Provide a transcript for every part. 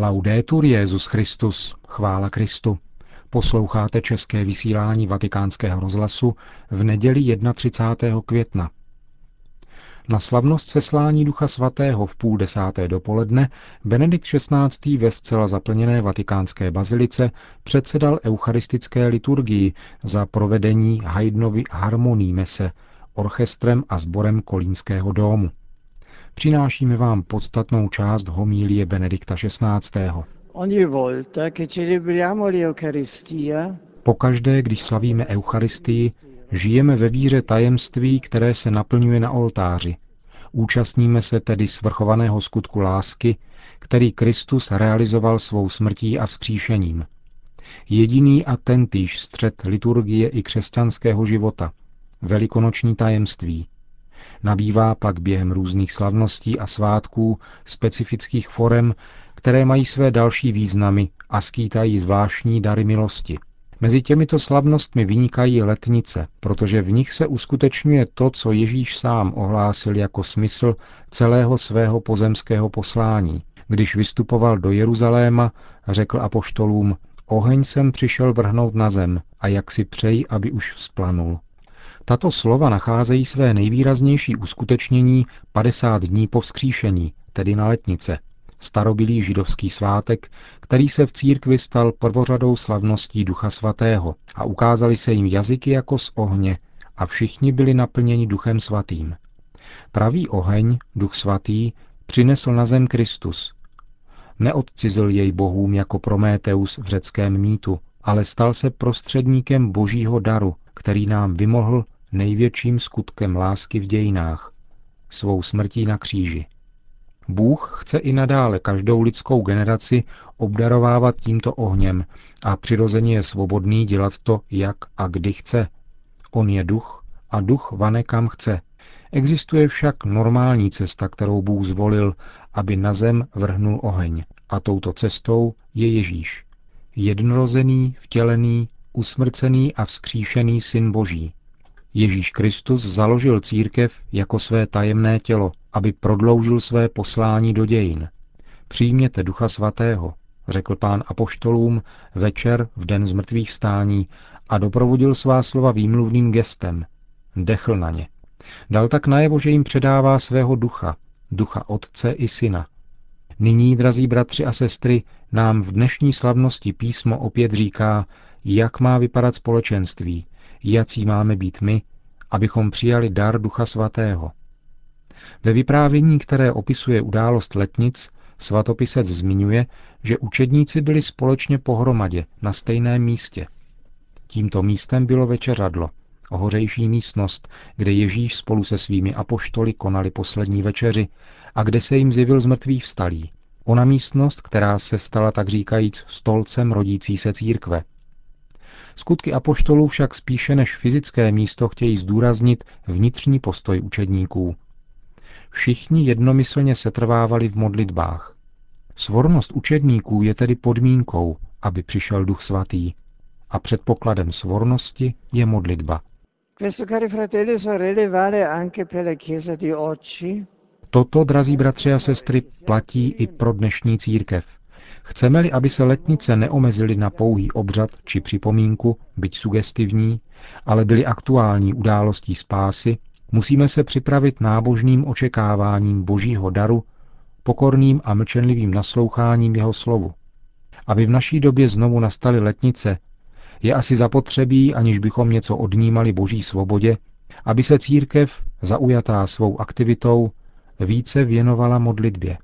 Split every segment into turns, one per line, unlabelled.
Laudetur Jezus Christus, chvála Kristu. Posloucháte české vysílání Vatikánského rozhlasu v neděli 31. května. Na slavnost seslání Ducha Svatého v půl desáté dopoledne Benedikt XVI. ve zcela zaplněné vatikánské bazilice předsedal eucharistické liturgii za provedení Haydnovy harmoní mese orchestrem a sborem Kolínského domu. Přinášíme vám podstatnou část homílie Benedikta XVI. Pokaždé, když slavíme Eucharistii, žijeme ve víře tajemství, které se naplňuje na oltáři. Účastníme se tedy svrchovaného skutku lásky, který Kristus realizoval svou smrtí a vzkříšením. Jediný a tentýž střed liturgie i křesťanského života, velikonoční tajemství. Nabývá pak během různých slavností a svátků specifických forem, které mají své další významy a skýtají zvláštní dary milosti. Mezi těmito slavnostmi vynikají letnice, protože v nich se uskutečňuje to, co Ježíš sám ohlásil jako smysl celého svého pozemského poslání. Když vystupoval do Jeruzaléma, řekl apoštolům, oheň jsem přišel vrhnout na zem a jak si přeji, aby už vzplanul. Tato slova nacházejí své nejvýraznější uskutečnění 50 dní po vzkříšení, tedy na letnice, starobilý židovský svátek, který se v církvi stal prvořadou slavností Ducha Svatého a ukázali se jim jazyky jako z ohně a všichni byli naplněni Duchem Svatým. Pravý oheň, Duch Svatý, přinesl na zem Kristus. Neodcizil jej bohům jako Prométeus v řeckém mýtu, ale stal se prostředníkem božího daru, který nám vymohl největším skutkem lásky v dějinách, svou smrtí na kříži. Bůh chce i nadále každou lidskou generaci obdarovávat tímto ohněm a přirozeně je svobodný dělat to, jak a kdy chce. On je duch a duch vane kam chce. Existuje však normální cesta, kterou Bůh zvolil, aby na zem vrhnul oheň. A touto cestou je Ježíš. Jednorozený, vtělený, usmrcený a vzkříšený syn Boží. Ježíš Kristus založil církev jako své tajemné tělo, aby prodloužil své poslání do dějin. Přijměte Ducha Svatého, řekl pán apoštolům večer v den zmrtvých stání a doprovodil svá slova výmluvným gestem. Dechl na ně. Dal tak najevo, že jim předává svého ducha, ducha otce i syna. Nyní, drazí bratři a sestry, nám v dnešní slavnosti písmo opět říká, jak má vypadat společenství, jací máme být my, abychom přijali dar Ducha Svatého. Ve vyprávění, které opisuje událost letnic, svatopisec zmiňuje, že učedníci byli společně pohromadě na stejném místě. Tímto místem bylo večeřadlo, ohořejší místnost, kde Ježíš spolu se svými apoštoly konali poslední večeři a kde se jim zjevil z mrtvých vstalí. Ona místnost, která se stala tak říkajíc stolcem rodící se církve, Skutky apoštolů však spíše než fyzické místo chtějí zdůraznit vnitřní postoj učedníků. Všichni jednomyslně setrvávali v modlitbách. Svornost učedníků je tedy podmínkou, aby přišel Duch Svatý. A předpokladem svornosti je modlitba. Toto, drazí bratři a sestry, platí i pro dnešní církev. Chceme-li, aby se letnice neomezily na pouhý obřad či připomínku, byť sugestivní, ale byly aktuální událostí spásy, musíme se připravit nábožným očekáváním božího daru, pokorným a mlčenlivým nasloucháním jeho slovu. Aby v naší době znovu nastaly letnice, je asi zapotřebí, aniž bychom něco odnímali boží svobodě, aby se církev, zaujatá svou aktivitou, více věnovala modlitbě.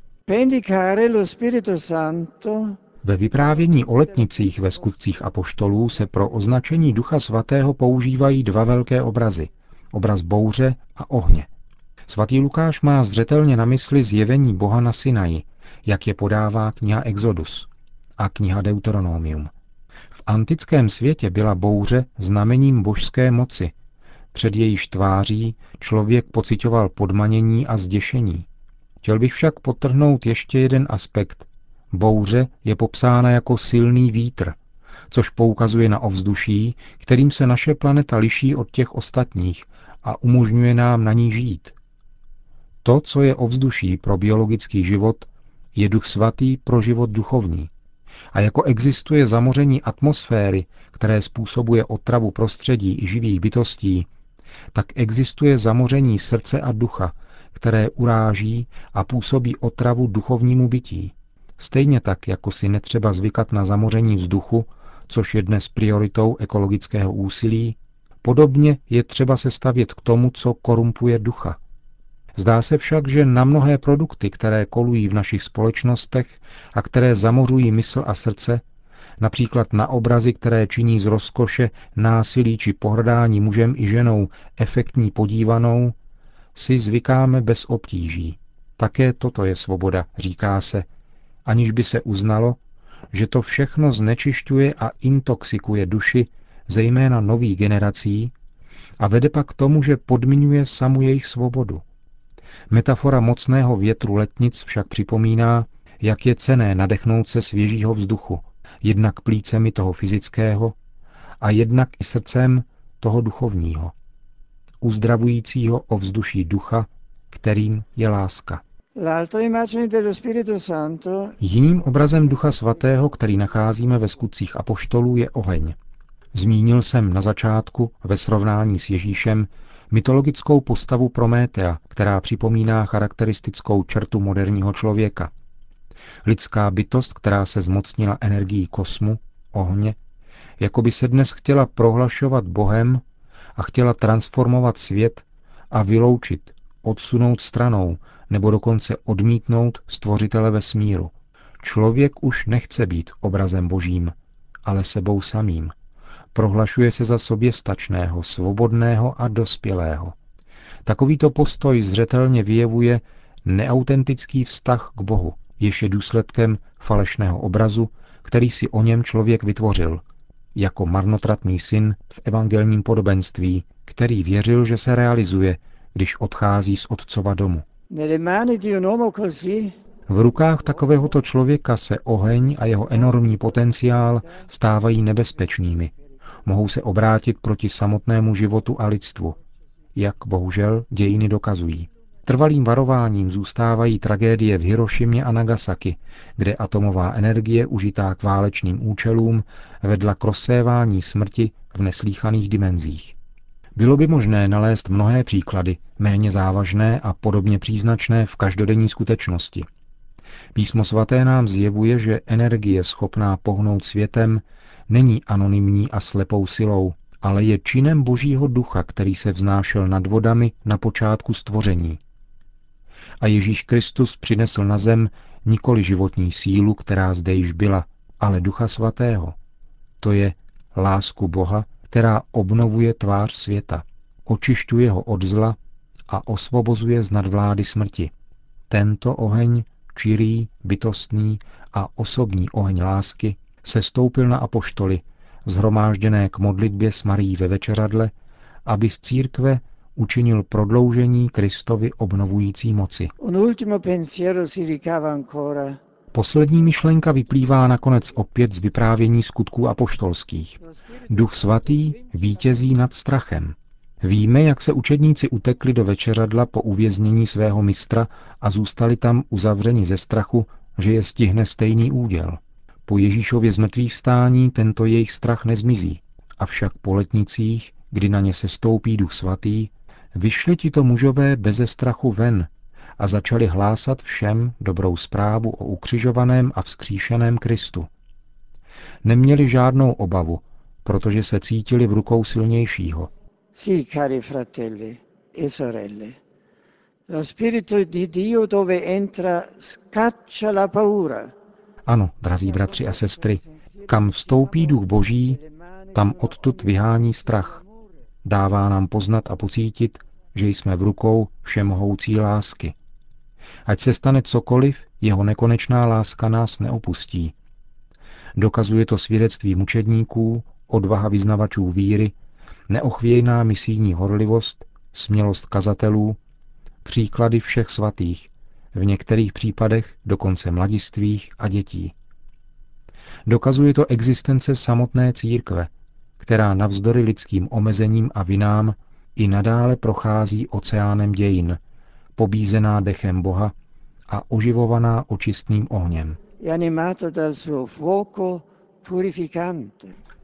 Ve vyprávění o letnicích ve skutcích apoštolů se pro označení Ducha Svatého používají dva velké obrazy. Obraz bouře a ohně. Svatý Lukáš má zřetelně na mysli zjevení Boha na Sinaji, jak je podává kniha Exodus a kniha Deuteronomium. Antickém světě byla bouře znamením božské moci. Před jejíž tváří člověk pocitoval podmanění a zděšení. Chtěl bych však potrhnout ještě jeden aspekt. Bouře je popsána jako silný vítr, což poukazuje na ovzduší, kterým se naše planeta liší od těch ostatních a umožňuje nám na ní žít. To, co je ovzduší pro biologický život, je duch svatý pro život duchovní. A jako existuje zamoření atmosféry, které způsobuje otravu prostředí i živých bytostí, tak existuje zamoření srdce a ducha, které uráží a působí otravu duchovnímu bytí. Stejně tak, jako si netřeba zvykat na zamoření vzduchu, což je dnes prioritou ekologického úsilí, podobně je třeba se stavět k tomu, co korumpuje ducha. Zdá se však, že na mnohé produkty, které kolují v našich společnostech a které zamořují mysl a srdce, například na obrazy, které činí z rozkoše, násilí či pohrdání mužem i ženou efektní podívanou, si zvykáme bez obtíží. Také toto je svoboda, říká se, aniž by se uznalo, že to všechno znečišťuje a intoxikuje duši, zejména nových generací, a vede pak k tomu, že podmiňuje samu jejich svobodu. Metafora mocného větru letnic však připomíná, jak je cené nadechnout se svěžího vzduchu, jednak plícemi toho fyzického a jednak i srdcem toho duchovního, uzdravujícího ovzduší ducha, kterým je láska. Jiným obrazem Ducha Svatého, který nacházíme ve skutcích apoštolů, je oheň. Zmínil jsem na začátku ve srovnání s Ježíšem mytologickou postavu Prométea, která připomíná charakteristickou čertu moderního člověka. Lidská bytost, která se zmocnila energií kosmu, ohně, jako by se dnes chtěla prohlašovat Bohem a chtěla transformovat svět a vyloučit, odsunout stranou nebo dokonce odmítnout stvořitele vesmíru. Člověk už nechce být obrazem božím, ale sebou samým. Prohlašuje se za sobě stačného, svobodného a dospělého. Takovýto postoj zřetelně vyjevuje neautentický vztah k Bohu, jež je důsledkem falešného obrazu, který si o něm člověk vytvořil, jako marnotratný syn v evangelním podobenství, který věřil, že se realizuje, když odchází z otcova domu. V rukách takovéhoto člověka se oheň a jeho enormní potenciál stávají nebezpečnými. Mohou se obrátit proti samotnému životu a lidstvu, jak bohužel dějiny dokazují. Trvalým varováním zůstávají tragédie v Hirošimě a Nagasaki, kde atomová energie užitá k válečným účelům vedla k rozsévání smrti v neslíchaných dimenzích. Bylo by možné nalézt mnohé příklady, méně závažné a podobně příznačné v každodenní skutečnosti. Písmo svaté nám zjevuje, že energie schopná pohnout světem není anonymní a slepou silou, ale je činem Božího ducha, který se vznášel nad vodami na počátku stvoření. A Ježíš Kristus přinesl na zem nikoli životní sílu, která zde již byla, ale ducha svatého. To je lásku Boha, která obnovuje tvář světa, očišťuje ho od zla a osvobozuje z nadvlády smrti. Tento oheň, čirý, bytostný a osobní oheň lásky, se stoupil na apoštoly, zhromážděné k modlitbě s Marí ve večeradle, aby z církve učinil prodloužení Kristovi obnovující moci. Poslední myšlenka vyplývá nakonec opět z vyprávění skutků apoštolských. Duch svatý vítězí nad strachem. Víme, jak se učedníci utekli do večeřadla po uvěznění svého mistra a zůstali tam uzavřeni ze strachu, že je stihne stejný úděl. Po Ježíšově zmrtvých vstání tento jejich strach nezmizí. Avšak po letnicích, kdy na ně se stoupí duch svatý, vyšli tito mužové beze strachu ven a začali hlásat všem dobrou zprávu o ukřižovaném a vzkříšeném Kristu. Neměli žádnou obavu, protože se cítili v rukou silnějšího. Sí, cari fratelli e sorelle. Lo spirito di Dio dove entra scaccia la paura. Ano, drazí bratři a sestry, kam vstoupí duch boží, tam odtud vyhání strach. Dává nám poznat a pocítit, že jsme v rukou všemohoucí lásky. Ať se stane cokoliv, jeho nekonečná láska nás neopustí. Dokazuje to svědectví mučedníků, odvaha vyznavačů víry, neochvějná misijní horlivost, smělost kazatelů, příklady všech svatých, v některých případech dokonce mladistvých a dětí. Dokazuje to existence samotné církve, která navzdory lidským omezením a vinám i nadále prochází oceánem dějin, pobízená dechem Boha a oživovaná očistným ohněm.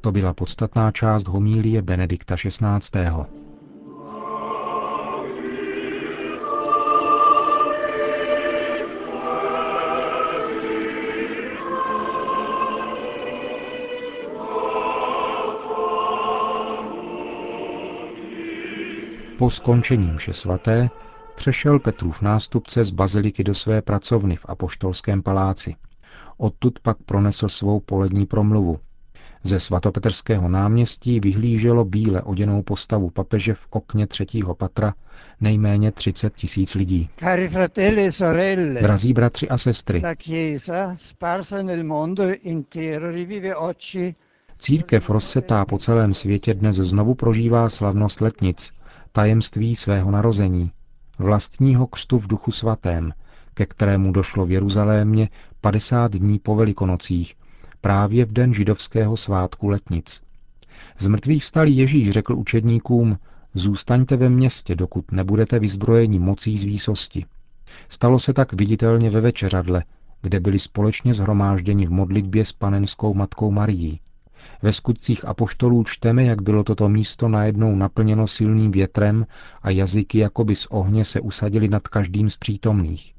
To byla podstatná část homílie Benedikta XVI. Po skončení mše svaté přešel Petrův nástupce z baziliky do své pracovny v Apoštolském paláci. Odtud pak pronesl svou polední promluvu. Ze svatopetrského náměstí vyhlíželo bíle oděnou postavu papeže v okně třetího patra nejméně 30 tisíc lidí.
E
Drazí bratři a sestry, církev rozsetá po celém světě dnes znovu prožívá slavnost letnic, tajemství svého narození, vlastního křtu v duchu svatém, ke kterému došlo v Jeruzalémě 50 dní po velikonocích, právě v den židovského svátku letnic. Zmrtvý vstalý Ježíš řekl učedníkům, zůstaňte ve městě, dokud nebudete vyzbrojeni mocí z výsosti. Stalo se tak viditelně ve večeřadle, kde byli společně zhromážděni v modlitbě s panenskou matkou Marií. Ve skutcích apoštolů čteme, jak bylo toto místo najednou naplněno silným větrem a jazyky jakoby z ohně se usadili nad každým z přítomných.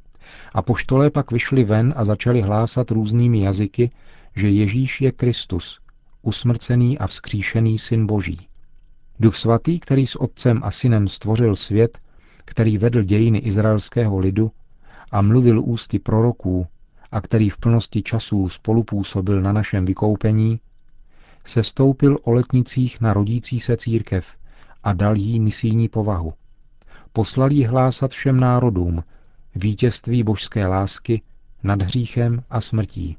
Apoštolé pak vyšli ven a začali hlásat různými jazyky, že Ježíš je Kristus, usmrcený a vzkříšený syn Boží. Duch svatý, který s otcem a synem stvořil svět, který vedl dějiny izraelského lidu a mluvil ústy proroků a který v plnosti časů spolupůsobil na našem vykoupení, se stoupil o letnicích na rodící se církev a dal jí misijní povahu. Poslal jí hlásat všem národům vítězství božské lásky nad hříchem a smrtí.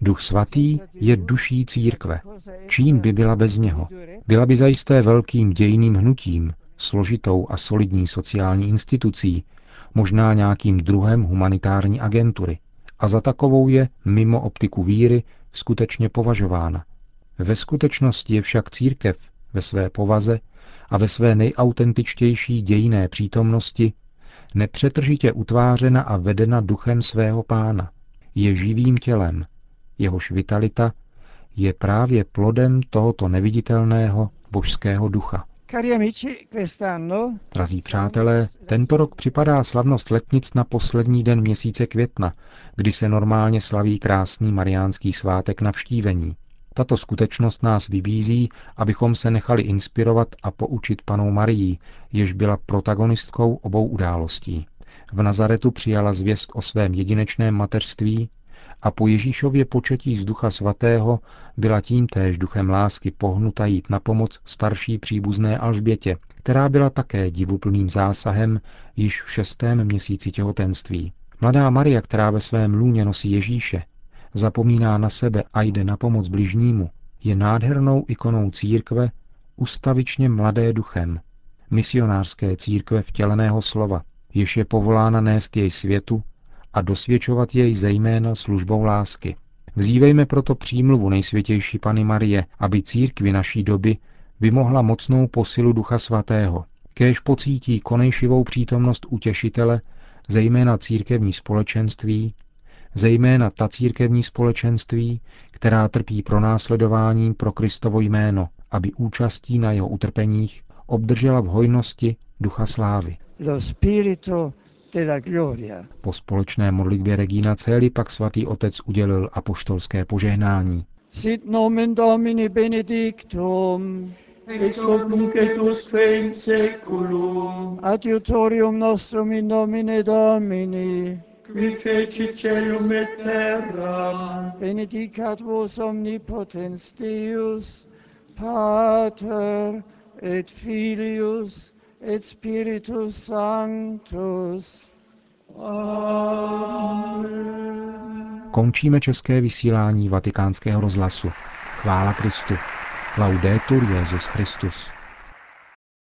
Duch svatý je duší církve. Čím by byla bez něho? Byla by zajisté velkým dějným hnutím, složitou a solidní sociální institucí, možná nějakým druhem humanitární agentury a za takovou je mimo optiku víry skutečně považována. Ve skutečnosti je však církev ve své povaze a ve své nejautentičtější dějiné přítomnosti nepřetržitě utvářena a vedena duchem svého pána. Je živým tělem, jehož vitalita je právě plodem tohoto neviditelného božského ducha. Drazí přátelé, tento rok připadá slavnost letnic na poslední den měsíce května, kdy se normálně slaví krásný mariánský svátek navštívení. Tato skutečnost nás vybízí, abychom se nechali inspirovat a poučit panou Marii, jež byla protagonistkou obou událostí. V Nazaretu přijala zvěst o svém jedinečném mateřství a po Ježíšově početí z Ducha Svatého byla tím též duchem lásky pohnuta jít na pomoc starší příbuzné Alžbětě, která byla také divuplným zásahem již v šestém měsíci těhotenství. Mladá Maria, která ve svém lůně nosí Ježíše, zapomíná na sebe a jde na pomoc bližnímu, je nádhernou ikonou církve, ustavičně mladé duchem, misionářské církve vtěleného slova, jež je povolána nést jej světu a dosvědčovat jej zejména službou lásky. Vzívejme proto přímluvu nejsvětější Pany Marie, aby církvi naší doby vymohla mocnou posilu Ducha Svatého. Kéž pocítí konejšivou přítomnost utěšitele, zejména církevní společenství, zejména ta církevní společenství, která trpí pronásledováním pro Kristovo jméno, aby účastí na jeho utrpeních obdržela v hojnosti ducha slávy. Po společné modlitbě Regina Celi pak svatý otec udělil apoštolské požehnání. Sit nomen Domini benedictum, ex hoc nunc et usque in seculum, adiutorium nostrum in nomine Domini, qui feci celum et terra, benedicat vos omnipotens Deus, Pater et Filius et Spiritus Sanctus. Amen. Končíme české vysílání vatikánského rozhlasu. Chvála Kristu. Laudetur Jezus Christus.